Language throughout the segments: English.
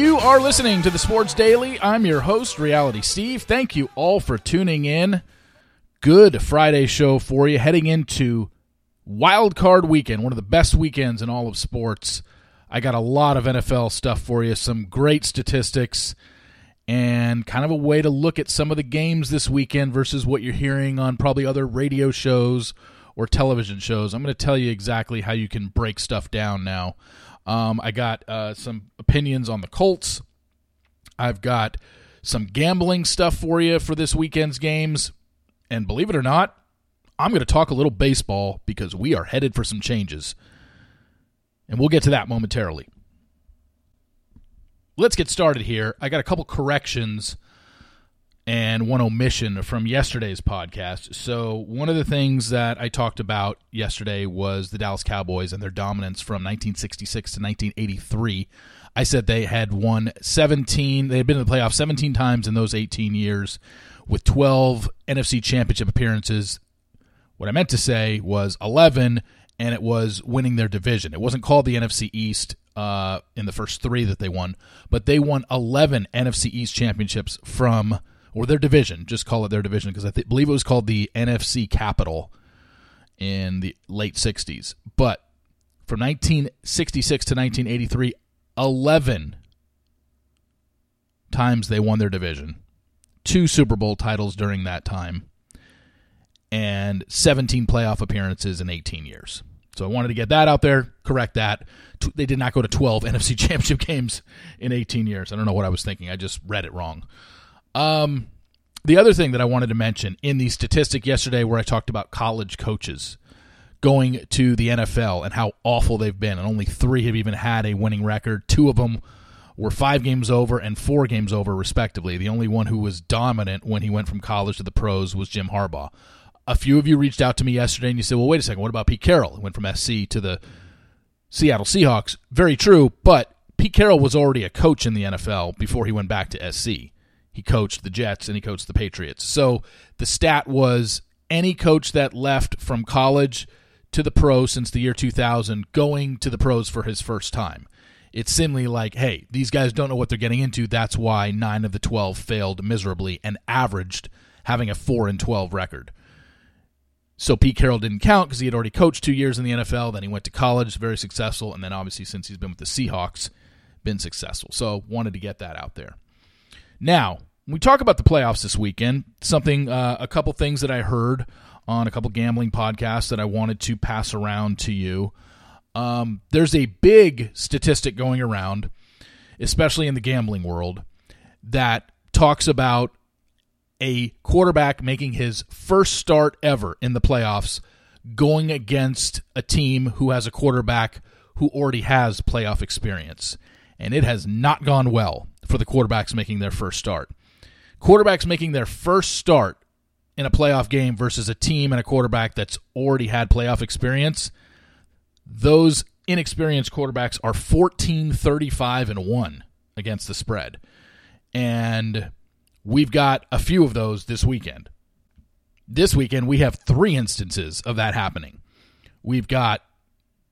You are listening to the Sports Daily. I'm your host, Reality Steve. Thank you all for tuning in. Good Friday show for you, heading into Wild Card Weekend, one of the best weekends in all of sports. I got a lot of NFL stuff for you, some great statistics, and kind of a way to look at some of the games this weekend versus what you're hearing on probably other radio shows or television shows. I'm going to tell you exactly how you can break stuff down now. Um, I got uh, some opinions on the Colts. I've got some gambling stuff for you for this weekend's games. And believe it or not, I'm going to talk a little baseball because we are headed for some changes. And we'll get to that momentarily. Let's get started here. I got a couple corrections and one omission from yesterday's podcast. So, one of the things that I talked about yesterday was the Dallas Cowboys and their dominance from 1966 to 1983. I said they had won 17, they had been in the playoffs 17 times in those 18 years with 12 NFC championship appearances. What I meant to say was 11, and it was winning their division. It wasn't called the NFC East uh, in the first three that they won, but they won 11 NFC East championships from or their division. Just call it their division because I th- believe it was called the NFC Capitol in the late 60s. But from 1966 to 1983, 11 times they won their division. Two Super Bowl titles during that time, and 17 playoff appearances in 18 years. So I wanted to get that out there, correct that. They did not go to 12 NFC championship games in 18 years. I don't know what I was thinking. I just read it wrong. Um, the other thing that I wanted to mention in the statistic yesterday, where I talked about college coaches going to the NFL and how awful they've been, and only three have even had a winning record. Two of them were five games over and four games over, respectively. The only one who was dominant when he went from college to the pros was Jim Harbaugh. A few of you reached out to me yesterday and you said, well, wait a second, what about Pete Carroll? He went from SC to the Seattle Seahawks. Very true, but Pete Carroll was already a coach in the NFL before he went back to SC. He coached the Jets and he coached the Patriots. So the stat was any coach that left from college to the pro since the year 2000 going to the pros for his first time. It's simply like, hey, these guys don't know what they're getting into. That's why 9 of the 12 failed miserably and averaged having a 4 and 12 record. So Pete Carroll didn't count because he had already coached 2 years in the NFL, then he went to college, very successful, and then obviously since he's been with the Seahawks, been successful. So wanted to get that out there. Now, we talk about the playoffs this weekend, something, uh, a couple things that I heard on a couple gambling podcasts that I wanted to pass around to you. Um, there's a big statistic going around, especially in the gambling world, that talks about a quarterback making his first start ever in the playoffs going against a team who has a quarterback who already has playoff experience. And it has not gone well for the quarterbacks making their first start. Quarterbacks making their first start in a playoff game versus a team and a quarterback that's already had playoff experience, those inexperienced quarterbacks are 14 35 and 1 against the spread. And we've got a few of those this weekend. This weekend, we have three instances of that happening. We've got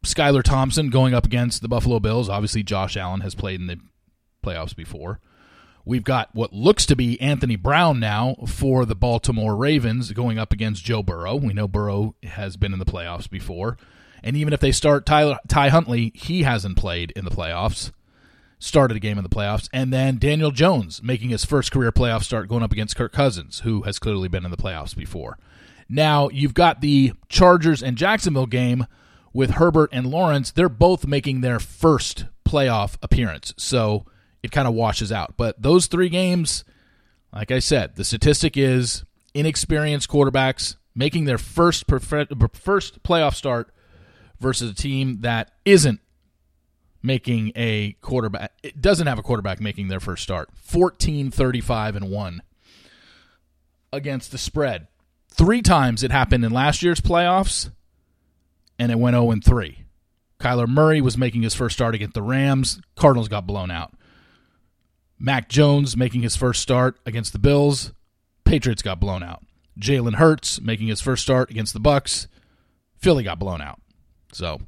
Skylar Thompson going up against the Buffalo Bills. Obviously, Josh Allen has played in the playoffs before. We've got what looks to be Anthony Brown now for the Baltimore Ravens going up against Joe Burrow. We know Burrow has been in the playoffs before. And even if they start Tyler, Ty Huntley, he hasn't played in the playoffs, started a game in the playoffs. And then Daniel Jones making his first career playoff start going up against Kirk Cousins, who has clearly been in the playoffs before. Now, you've got the Chargers and Jacksonville game with Herbert and Lawrence. They're both making their first playoff appearance. So it kind of washes out. But those three games, like I said, the statistic is inexperienced quarterbacks making their first first playoff start versus a team that isn't making a quarterback it doesn't have a quarterback making their first start 14 35 and 1 against the spread three times it happened in last year's playoffs and it went 0 and 3 Kyler Murray was making his first start against the Rams Cardinals got blown out Mac Jones making his first start against the Bills. Patriots got blown out. Jalen Hurts making his first start against the Bucs. Philly got blown out. So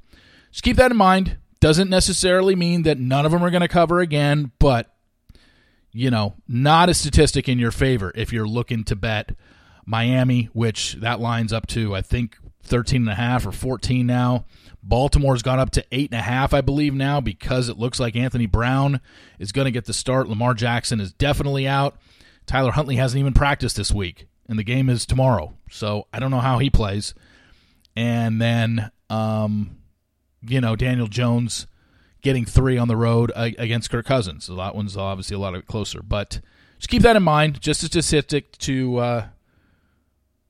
just keep that in mind. Doesn't necessarily mean that none of them are going to cover again, but you know, not a statistic in your favor if you're looking to bet Miami, which that lines up to I think 13 and a half or 14 now. Baltimore's gone up to eight and a half, I believe, now because it looks like Anthony Brown is going to get the start. Lamar Jackson is definitely out. Tyler Huntley hasn't even practiced this week, and the game is tomorrow. So I don't know how he plays. And then, um, you know, Daniel Jones getting three on the road against Kirk Cousins. So that one's obviously a lot closer. But just keep that in mind, just a statistic to uh,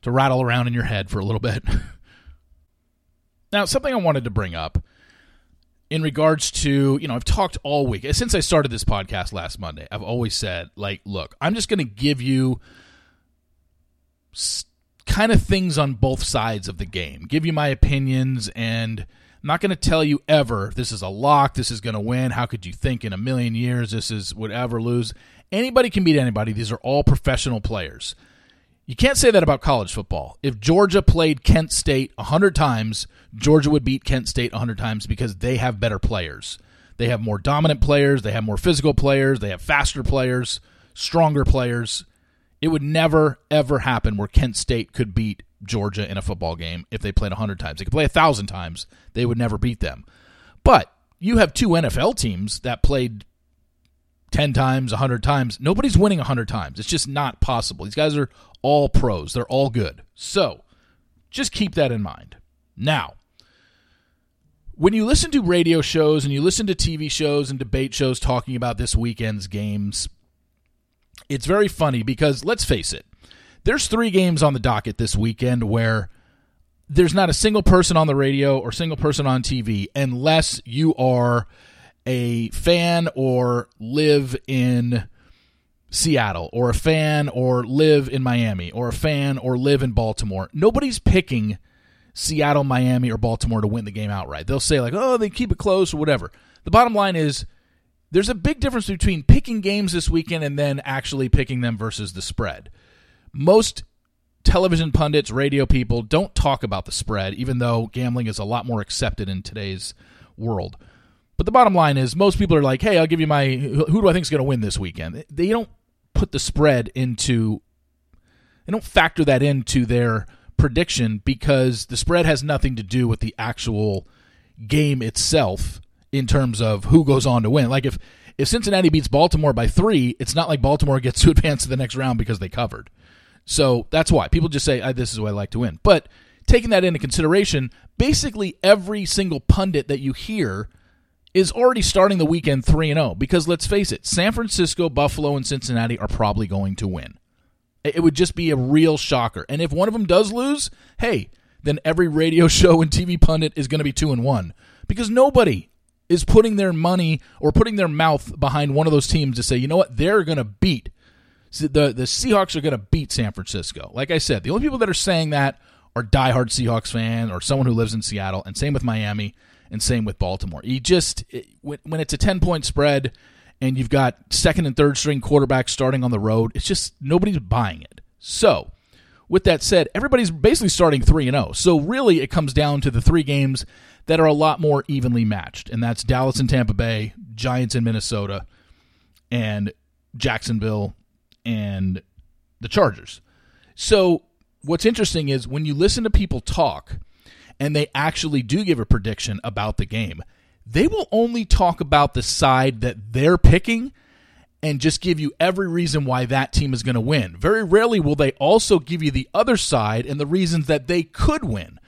to rattle around in your head for a little bit. now, something I wanted to bring up in regards to, you know, I've talked all week eh, since I started this podcast last Monday. I've always said, like, look, I'm just going to give you kind of things on both sides of the game, give you my opinions, and I'm not going to tell you ever this is a lock, this is going to win. How could you think in a million years this is would ever lose? Anybody can beat anybody. These are all professional players. You can't say that about college football. If Georgia played Kent State 100 times, Georgia would beat Kent State 100 times because they have better players. They have more dominant players, they have more physical players, they have faster players, stronger players. It would never, ever happen where Kent State could beat Georgia in a football game if they played 100 times. They could play 1,000 times, they would never beat them. But you have two NFL teams that played 10 times, 100 times. Nobody's winning 100 times. It's just not possible. These guys are all pros, they're all good. So just keep that in mind. Now, when you listen to radio shows and you listen to TV shows and debate shows talking about this weekend's games, it's very funny because let's face it, there's three games on the docket this weekend where there's not a single person on the radio or single person on TV unless you are a fan or live in Seattle or a fan or live in Miami or a fan or live in Baltimore. Nobody's picking Seattle, Miami, or Baltimore to win the game outright. They'll say, like, oh, they keep it close or whatever. The bottom line is there's a big difference between picking games this weekend and then actually picking them versus the spread. Most television pundits, radio people don't talk about the spread, even though gambling is a lot more accepted in today's world. But the bottom line is, most people are like, "Hey, I'll give you my who do I think is going to win this weekend." They don't put the spread into, they don't factor that into their prediction because the spread has nothing to do with the actual game itself in terms of who goes on to win. Like if if Cincinnati beats Baltimore by three, it's not like Baltimore gets to advance to the next round because they covered. So that's why people just say, "This is what I like to win." But taking that into consideration, basically every single pundit that you hear is already starting the weekend 3 and 0 because let's face it, San Francisco, Buffalo and Cincinnati are probably going to win. It would just be a real shocker. And if one of them does lose, hey, then every radio show and TV pundit is going to be 2 and 1 because nobody is putting their money or putting their mouth behind one of those teams to say, "You know what? They're going to beat the the Seahawks are going to beat San Francisco." Like I said, the only people that are saying that are diehard Seahawks fan or someone who lives in Seattle, and same with Miami and same with Baltimore. You just it, when it's a ten point spread and you've got second and third string quarterbacks starting on the road, it's just nobody's buying it. So, with that said, everybody's basically starting 3 and 0. So, really it comes down to the three games that are a lot more evenly matched, and that's Dallas and Tampa Bay, Giants in Minnesota, and Jacksonville and the Chargers. So, what's interesting is when you listen to people talk, and they actually do give a prediction about the game, they will only talk about the side that they're picking and just give you every reason why that team is going to win. Very rarely will they also give you the other side and the reasons that they could win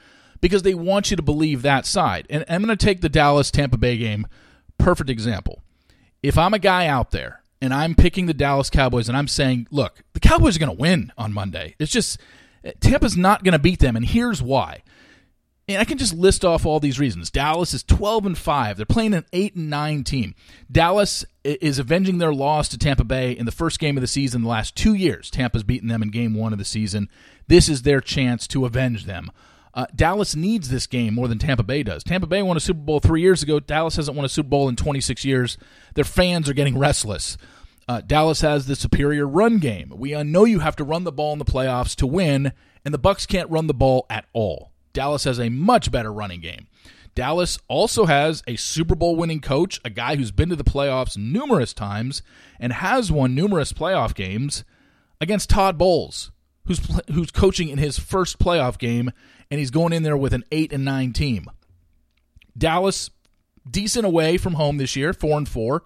because they want you to believe that side. And I'm going to take the Dallas Tampa Bay game, perfect example. If I'm a guy out there and I'm picking the Dallas Cowboys and I'm saying, look, the Cowboys are going to win on Monday. It's just Tampa's not going to beat them, and here's why and I can just list off all these reasons. Dallas is 12 and 5. They're playing an 8 and 9 team. Dallas is avenging their loss to Tampa Bay in the first game of the season the last 2 years. Tampa's beaten them in game 1 of the season. This is their chance to avenge them. Uh, Dallas needs this game more than Tampa Bay does. Tampa Bay won a Super Bowl 3 years ago. Dallas hasn't won a Super Bowl in 26 years. Their fans are getting restless. Uh, Dallas has the superior run game. We know you have to run the ball in the playoffs to win, and the Bucs can't run the ball at all. Dallas has a much better running game. Dallas also has a Super Bowl winning coach, a guy who's been to the playoffs numerous times and has won numerous playoff games against Todd Bowles, who's who's coaching in his first playoff game and he's going in there with an 8 and 9 team. Dallas decent away from home this year, 4 and 4.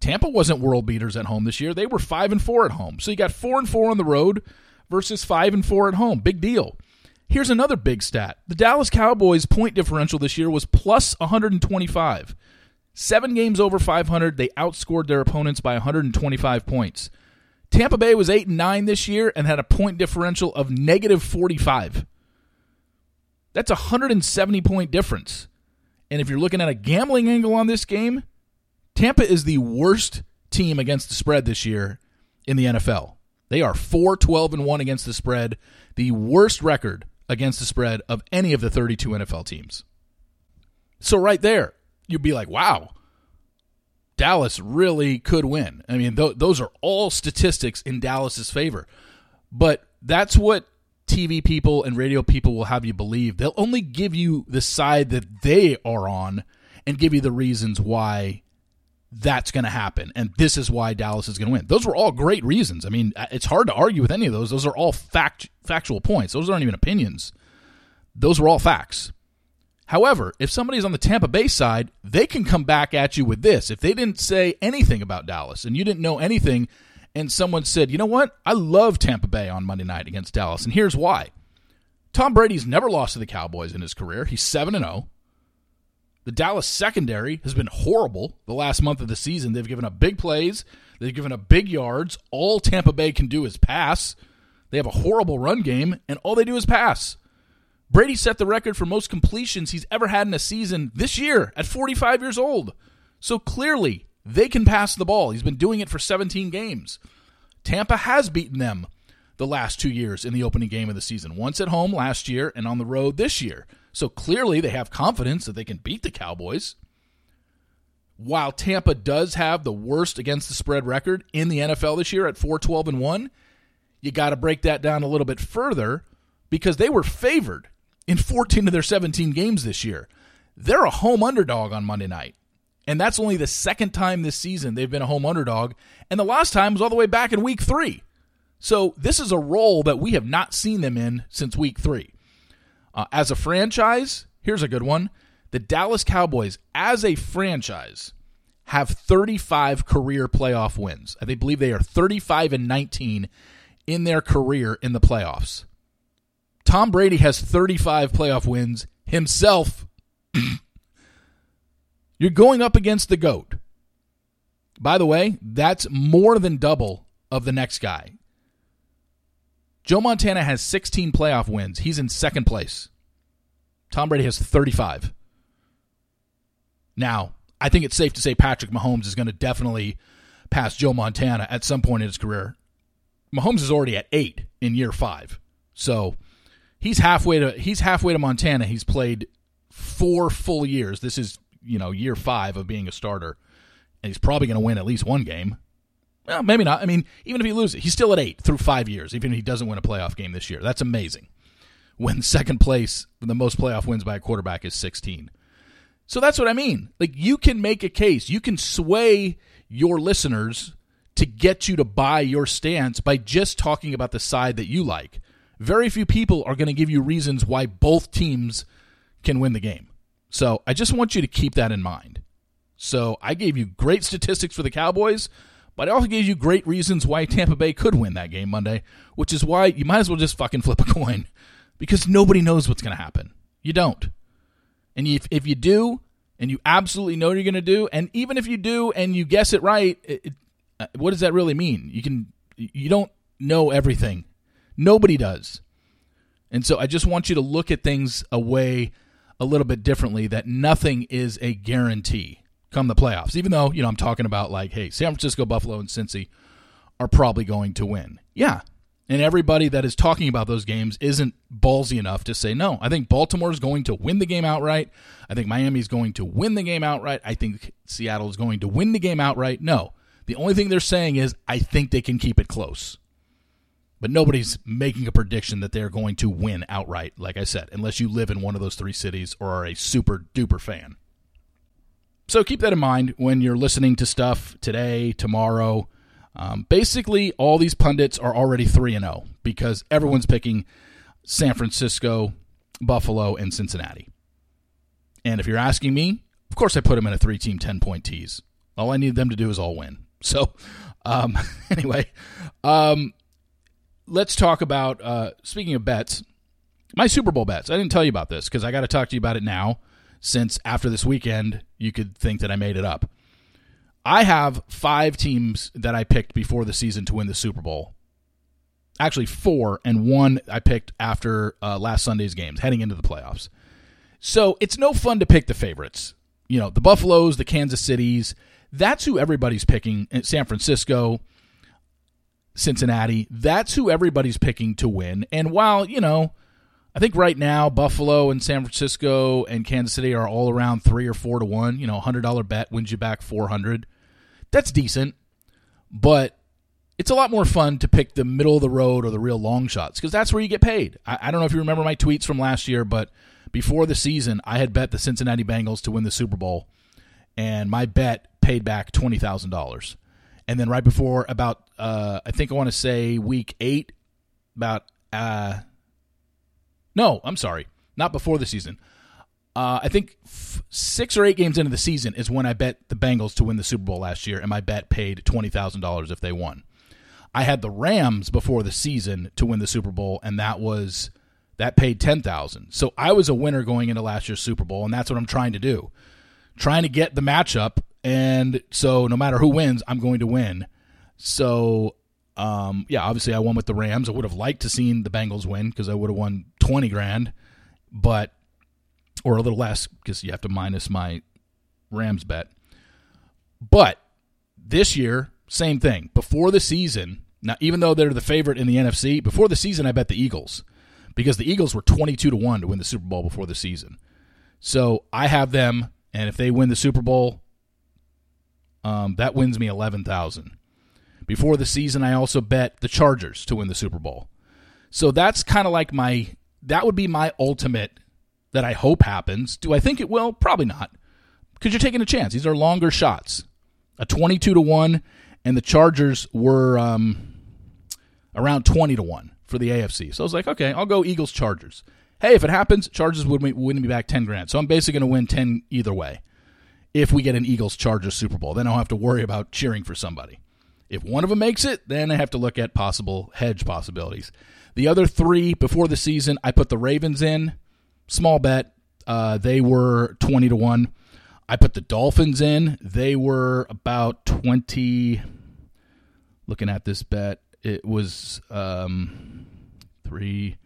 Tampa wasn't world beaters at home this year. They were 5 and 4 at home. So you got 4 and 4 on the road versus 5 and 4 at home. Big deal. Here's another big stat. The Dallas Cowboys point differential this year was plus 125. 7 games over 500, they outscored their opponents by 125 points. Tampa Bay was 8 and 9 this year and had a point differential of negative 45. That's a 170 point difference. And if you're looking at a gambling angle on this game, Tampa is the worst team against the spread this year in the NFL. They are 4 12 and 1 against the spread, the worst record against the spread of any of the 32 NFL teams. So, right there, you'd be like, wow, Dallas really could win. I mean, th- those are all statistics in Dallas's favor. But that's what TV people and radio people will have you believe. They'll only give you the side that they are on and give you the reasons why that's going to happen and this is why Dallas is going to win. Those were all great reasons. I mean, it's hard to argue with any of those. Those are all fact factual points. Those aren't even opinions. Those were all facts. However, if somebody's on the Tampa Bay side, they can come back at you with this. If they didn't say anything about Dallas and you didn't know anything and someone said, "You know what? I love Tampa Bay on Monday night against Dallas and here's why." Tom Brady's never lost to the Cowboys in his career. He's 7 and 0. The Dallas secondary has been horrible the last month of the season. They've given up big plays, they've given up big yards. All Tampa Bay can do is pass. They have a horrible run game, and all they do is pass. Brady set the record for most completions he's ever had in a season this year at 45 years old. So clearly, they can pass the ball. He's been doing it for 17 games. Tampa has beaten them the last two years in the opening game of the season, once at home last year and on the road this year. So clearly they have confidence that they can beat the Cowboys. While Tampa does have the worst against the spread record in the NFL this year at 4-12 and 1, you got to break that down a little bit further because they were favored in 14 of their 17 games this year. They're a home underdog on Monday night. And that's only the second time this season they've been a home underdog. And the last time was all the way back in week three. So this is a role that we have not seen them in since week three. Uh, as a franchise, here's a good one. The Dallas Cowboys, as a franchise, have 35 career playoff wins. I believe they are 35 and 19 in their career in the playoffs. Tom Brady has 35 playoff wins himself. You're going up against the GOAT. By the way, that's more than double of the next guy. Joe Montana has 16 playoff wins. He's in second place. Tom Brady has 35. Now, I think it's safe to say Patrick Mahomes is going to definitely pass Joe Montana at some point in his career. Mahomes is already at 8 in year 5. So, he's halfway to he's halfway to Montana. He's played 4 full years. This is, you know, year 5 of being a starter. And he's probably going to win at least one game. Well, maybe not. I mean, even if he loses, he's still at eight through five years, even if he doesn't win a playoff game this year. That's amazing. When second place, the most playoff wins by a quarterback is 16. So that's what I mean. Like, you can make a case, you can sway your listeners to get you to buy your stance by just talking about the side that you like. Very few people are going to give you reasons why both teams can win the game. So I just want you to keep that in mind. So I gave you great statistics for the Cowboys. But I also gave you great reasons why Tampa Bay could win that game Monday, which is why you might as well just fucking flip a coin because nobody knows what's going to happen. You don't. And if, if you do, and you absolutely know you're going to do, and even if you do and you guess it right, it, it, uh, what does that really mean? You can you don't know everything. Nobody does. And so I just want you to look at things a way a little bit differently that nothing is a guarantee come the playoffs. Even though, you know, I'm talking about like, hey, San Francisco, Buffalo, and Cincy are probably going to win. Yeah. And everybody that is talking about those games isn't ballsy enough to say, no, I think Baltimore is going to win the game outright. I think Miami is going to win the game outright. I think Seattle is going to win the game outright. No. The only thing they're saying is, I think they can keep it close. but nobody's making a prediction that they're going to win outright, like I said, unless you live in one of those three cities or are a super duper fan. So keep that in mind when you're listening to stuff today, tomorrow. Um, basically, all these pundits are already 3 and 0 because everyone's picking San Francisco, Buffalo, and Cincinnati. And if you're asking me, of course I put them in a three team 10 point tease. All I need them to do is all win. So, um, anyway, um, let's talk about, uh, speaking of bets, my Super Bowl bets. I didn't tell you about this because I got to talk to you about it now, since after this weekend, you could think that I made it up. I have five teams that I picked before the season to win the Super Bowl. Actually, four, and one I picked after uh, last Sunday's games, heading into the playoffs. So it's no fun to pick the favorites. You know, the Buffaloes, the Kansas Cities, that's who everybody's picking. San Francisco, Cincinnati, that's who everybody's picking to win. And while, you know, I think right now Buffalo and San Francisco and Kansas City are all around three or four to one. You know, a hundred dollar bet wins you back four hundred. That's decent, but it's a lot more fun to pick the middle of the road or the real long shots because that's where you get paid. I, I, don't know if you remember my tweets from last year, but before the season, I had bet the Cincinnati Bengals to win the Super Bowl, and my bet paid back twenty thousand dollars. And then right before about, uh, I think I want to say week eight, about uh, no, I'm sorry, not before the season. Uh, I think f- six or eight games into the season is when I bet the Bengals to win the Super Bowl last year, and my bet paid twenty thousand dollars if they won. I had the Rams before the season to win the Super Bowl, and that was that paid ten thousand. So I was a winner going into last year's Super Bowl, and that's what I'm trying to do, trying to get the matchup. And so no matter who wins, I'm going to win. So um, yeah, obviously I won with the Rams. I would have liked to seen the Bengals win because I would have won twenty grand, but or a little less because you have to minus my Rams bet. But this year, same thing. Before the season, now even though they're the favorite in the NFC, before the season I bet the Eagles because the Eagles were twenty two to one to win the Super Bowl before the season. So I have them, and if they win the Super Bowl, um, that wins me eleven thousand. Before the season, I also bet the Chargers to win the Super Bowl. So that's kind of like my that would be my ultimate that I hope happens. Do I think it will? Probably not. Because you're taking a chance. These are longer shots. A 22 to 1 and the Chargers were um, around 20 to 1 for the AFC. So I was like, okay, I'll go Eagles Chargers. Hey, if it happens, Chargers would win me back 10 grand. So I'm basically going to win 10 either way if we get an Eagles Chargers Super Bowl. Then I don't have to worry about cheering for somebody. If one of them makes it, then I have to look at possible hedge possibilities. The other three before the season, I put the Ravens in, small bet. Uh, they were 20 to 1. I put the Dolphins in. They were about 20. Looking at this bet, it was um, three.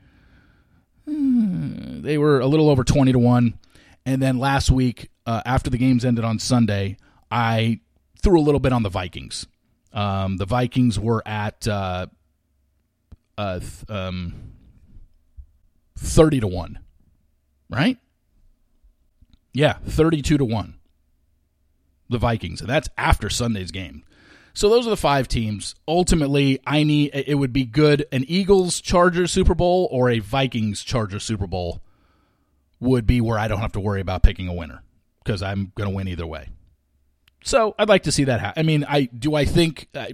Hmm, they were a little over 20 to 1. And then last week, uh, after the games ended on Sunday, I threw a little bit on the Vikings. Um, the Vikings were at uh, uh, th- um, 30 to 1, right? Yeah, 32 to 1. The Vikings. And that's after Sunday's game. So those are the five teams. Ultimately, I need it would be good an Eagles Chargers Super Bowl or a Vikings Chargers Super Bowl would be where I don't have to worry about picking a winner because I'm going to win either way. So I'd like to see that happen. I mean, I do. I think I,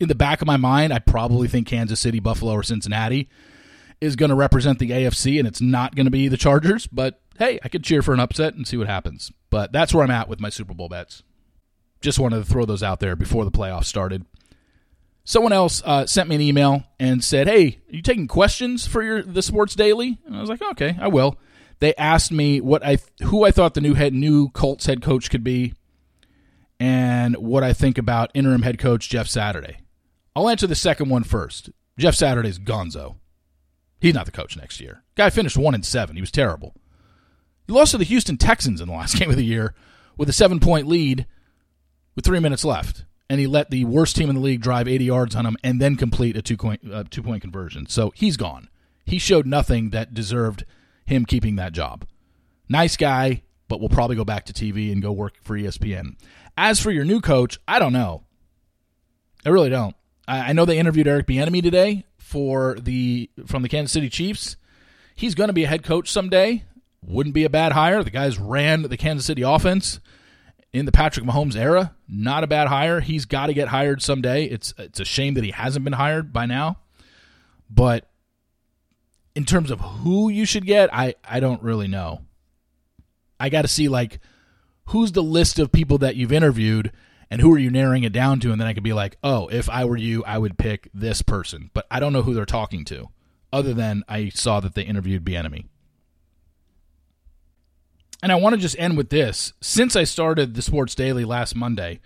in the back of my mind, I probably think Kansas City, Buffalo, or Cincinnati is going to represent the AFC, and it's not going to be the Chargers. But hey, I could cheer for an upset and see what happens. But that's where I'm at with my Super Bowl bets. Just wanted to throw those out there before the playoffs started. Someone else uh, sent me an email and said, "Hey, are you taking questions for your the Sports Daily?" And I was like, "Okay, I will." They asked me what I who I thought the new head new Colts head coach could be and what I think about interim head coach Jeff Saturday. I'll answer the second one first. Jeff Saturday's gonzo. He's not the coach next year. Guy finished one and seven. He was terrible. He lost to the Houston Texans in the last game of the year with a seven point lead with three minutes left. And he let the worst team in the league drive 80 yards on him and then complete a two point, uh, two point conversion. So he's gone. He showed nothing that deserved him keeping that job. Nice guy, but will probably go back to TV and go work for ESPN. As for your new coach, I don't know. I really don't. I, I know they interviewed Eric Bieniemy today for the from the Kansas City Chiefs. He's going to be a head coach someday. Wouldn't be a bad hire. The guys ran the Kansas City offense in the Patrick Mahomes era. Not a bad hire. He's got to get hired someday. It's it's a shame that he hasn't been hired by now. But in terms of who you should get, I I don't really know. I got to see like who's the list of people that you've interviewed and who are you narrowing it down to and then I could be like, "Oh, if I were you, I would pick this person." But I don't know who they're talking to other than I saw that they interviewed Bieniemy. And I want to just end with this. Since I started the Sports Daily last Monday,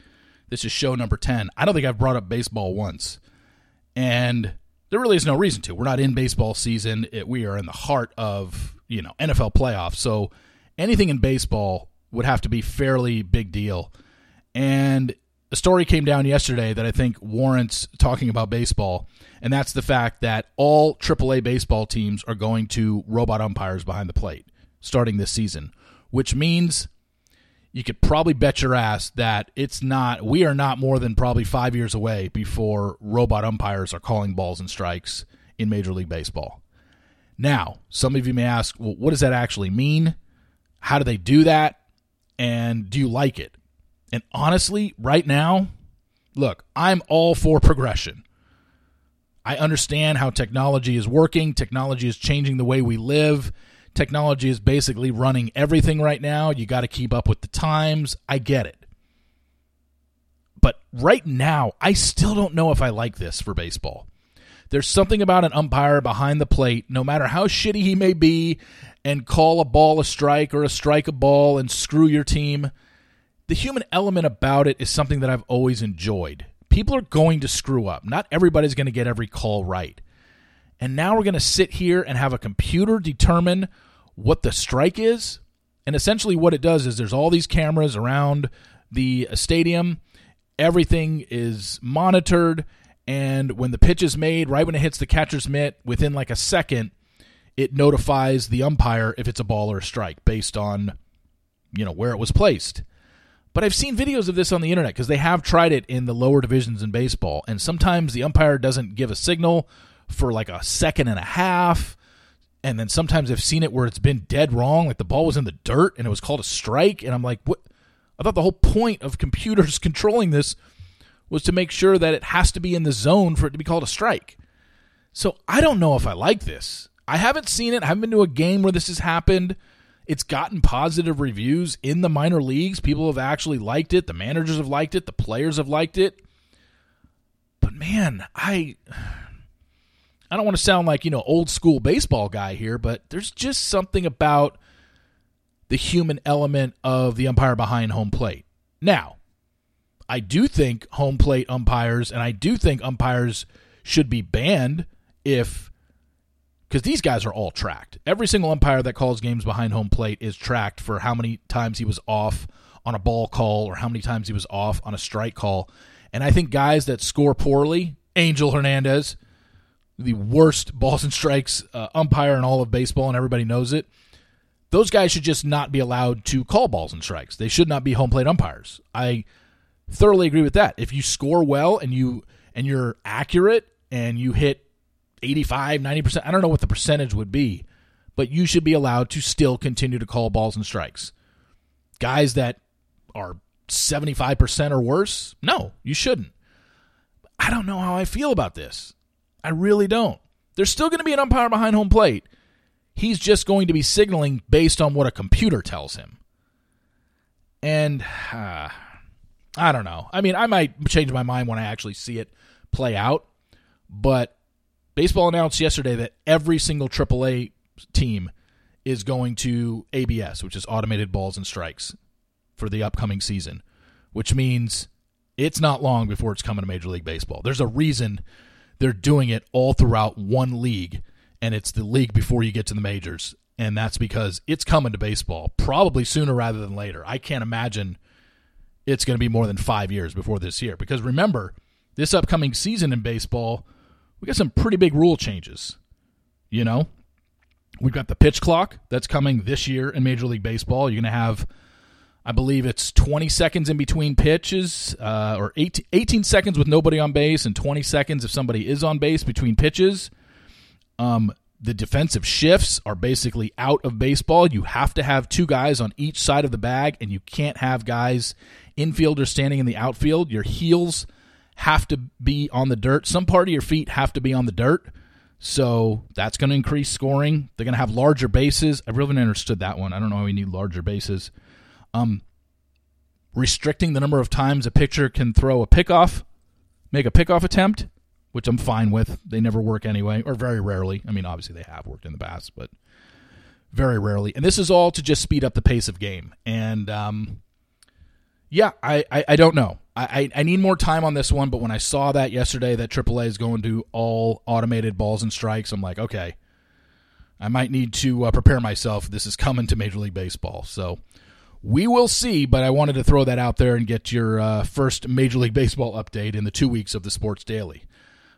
this is show number 10. I don't think I've brought up baseball once. And there really is no reason to. We're not in baseball season. It, we are in the heart of, you know, NFL playoffs. So anything in baseball would have to be fairly big deal. And a story came down yesterday that I think warrants talking about baseball, and that's the fact that all AAA baseball teams are going to robot umpires behind the plate starting this season which means you could probably bet your ass that it's not we are not more than probably 5 years away before robot umpires are calling balls and strikes in Major League Baseball. Now, some of you may ask, well, what does that actually mean? How do they do that? And do you like it? And honestly, right now, look, I'm all for progression. I understand how technology is working, technology is changing the way we live Technology is basically running everything right now. You got to keep up with the times. I get it. But right now, I still don't know if I like this for baseball. There's something about an umpire behind the plate, no matter how shitty he may be, and call a ball a strike or a strike a ball and screw your team. The human element about it is something that I've always enjoyed. People are going to screw up. Not everybody's going to get every call right. And now we're going to sit here and have a computer determine what the strike is. And essentially, what it does is there's all these cameras around the uh, stadium. Everything is monitored. And when the pitch is made, right when it hits the catcher's mitt, within like a second, it notifies the umpire if it's a ball or a strike based on, you know, where it was placed. But I've seen videos of this on the internet because they have tried it in the lower divisions in baseball. And sometimes the umpire doesn't give a signal for like a second and a half and then sometimes I've seen it where it's been dead wrong, like the ball was in the dirt and it was called a strike, and I'm like, what? I thought the whole point of computers controlling this was to make sure that it has to be in the zone for it to be called a strike. So I don't know if I like this. I haven't seen it. I haven't been to a game where this has happened. It's gotten positive reviews in the minor leagues. People have actually liked it. The managers have liked it. The players have liked it. But man, I I don't want to sound like, you know, old school baseball guy here, but there's just something about the human element of the umpire behind home plate. Now, I do think home plate umpires and I do think umpires should be banned if because these guys are all tracked. Every single umpire that calls games behind home plate is tracked for how many times he was off on a ball call or how many times he was off on a strike call. And I think guys that score poorly, Angel Hernandez, the worst balls and strikes uh, umpire in all of baseball, and everybody knows it. Those guys should just not be allowed to call balls and strikes. They should not be home plate umpires. I thoroughly agree with that. If you score well and you and you're accurate and you hit 85, 90%, I don't know what the percentage would be, but you should be allowed to still continue to call balls and strikes. Guys that are 75% or worse, no, you shouldn't. I don't know how I feel about this. I really don't. There's still going to be an umpire behind home plate. He's just going to be signaling based on what a computer tells him. And uh, I don't know. I mean, I might change my mind when I actually see it play out. But baseball announced yesterday that every single AAA team is going to ABS, which is automated balls and strikes, for the upcoming season, which means it's not long before it's coming to Major League Baseball. There's a reason they're doing it all throughout one league, and it's the league before you get to the majors. And that's because it's coming to baseball probably sooner rather than later. I can't imagine it's going to be more than five years before this year. Because remember, this upcoming season in baseball, we got some pretty big rule changes. You know, we've got the pitch clock that's coming this year in Major League Baseball. You're going to have I believe it's 20 seconds in between pitches, uh, or 18, 18, seconds with nobody on base, and 20 seconds if somebody is on base between pitches. Um, the defensive shifts are basically out of baseball. You have to have two guys on each side of the bag, and you can't have guys infielders standing in the outfield. Your heels have to be on the dirt. Some part of your feet have to be on the dirt. So that's going to increase scoring. They're going to have larger bases. I really understood that one. I don't know how we need larger bases. Um, restricting the number of times a pitcher can throw a pickoff, make a pickoff attempt, which I'm fine with. They never work anyway, or very rarely. I mean, obviously they have worked in the past, but very rarely. And this is all to just speed up the pace of game. And um, yeah, I, I, I don't know. I, I need more time on this one, but when I saw that yesterday that AAA is going to all automated balls and strikes, I'm like, okay, I might need to uh, prepare myself. This is coming to Major League Baseball. So we will see, but I wanted to throw that out there and get your uh, first Major League Baseball update in the two weeks of the Sports Daily.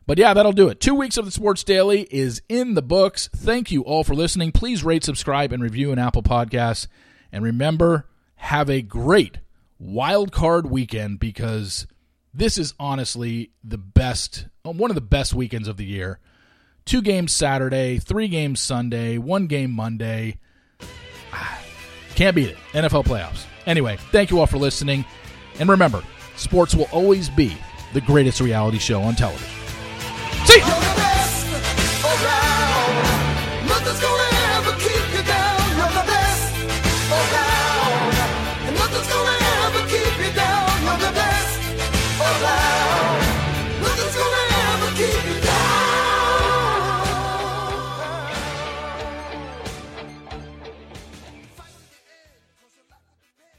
But yeah, that'll do it. Two weeks of the Sports Daily is in the books. Thank you all for listening. Please rate, subscribe, and review an Apple Podcasts. And remember, have a great wild card weekend because this is honestly the best, um, one of the best weekends of the year. Two games Saturday, three games Sunday, one game Monday. Can't beat it. NFL playoffs. Anyway, thank you all for listening. And remember, sports will always be the greatest reality show on television. See you.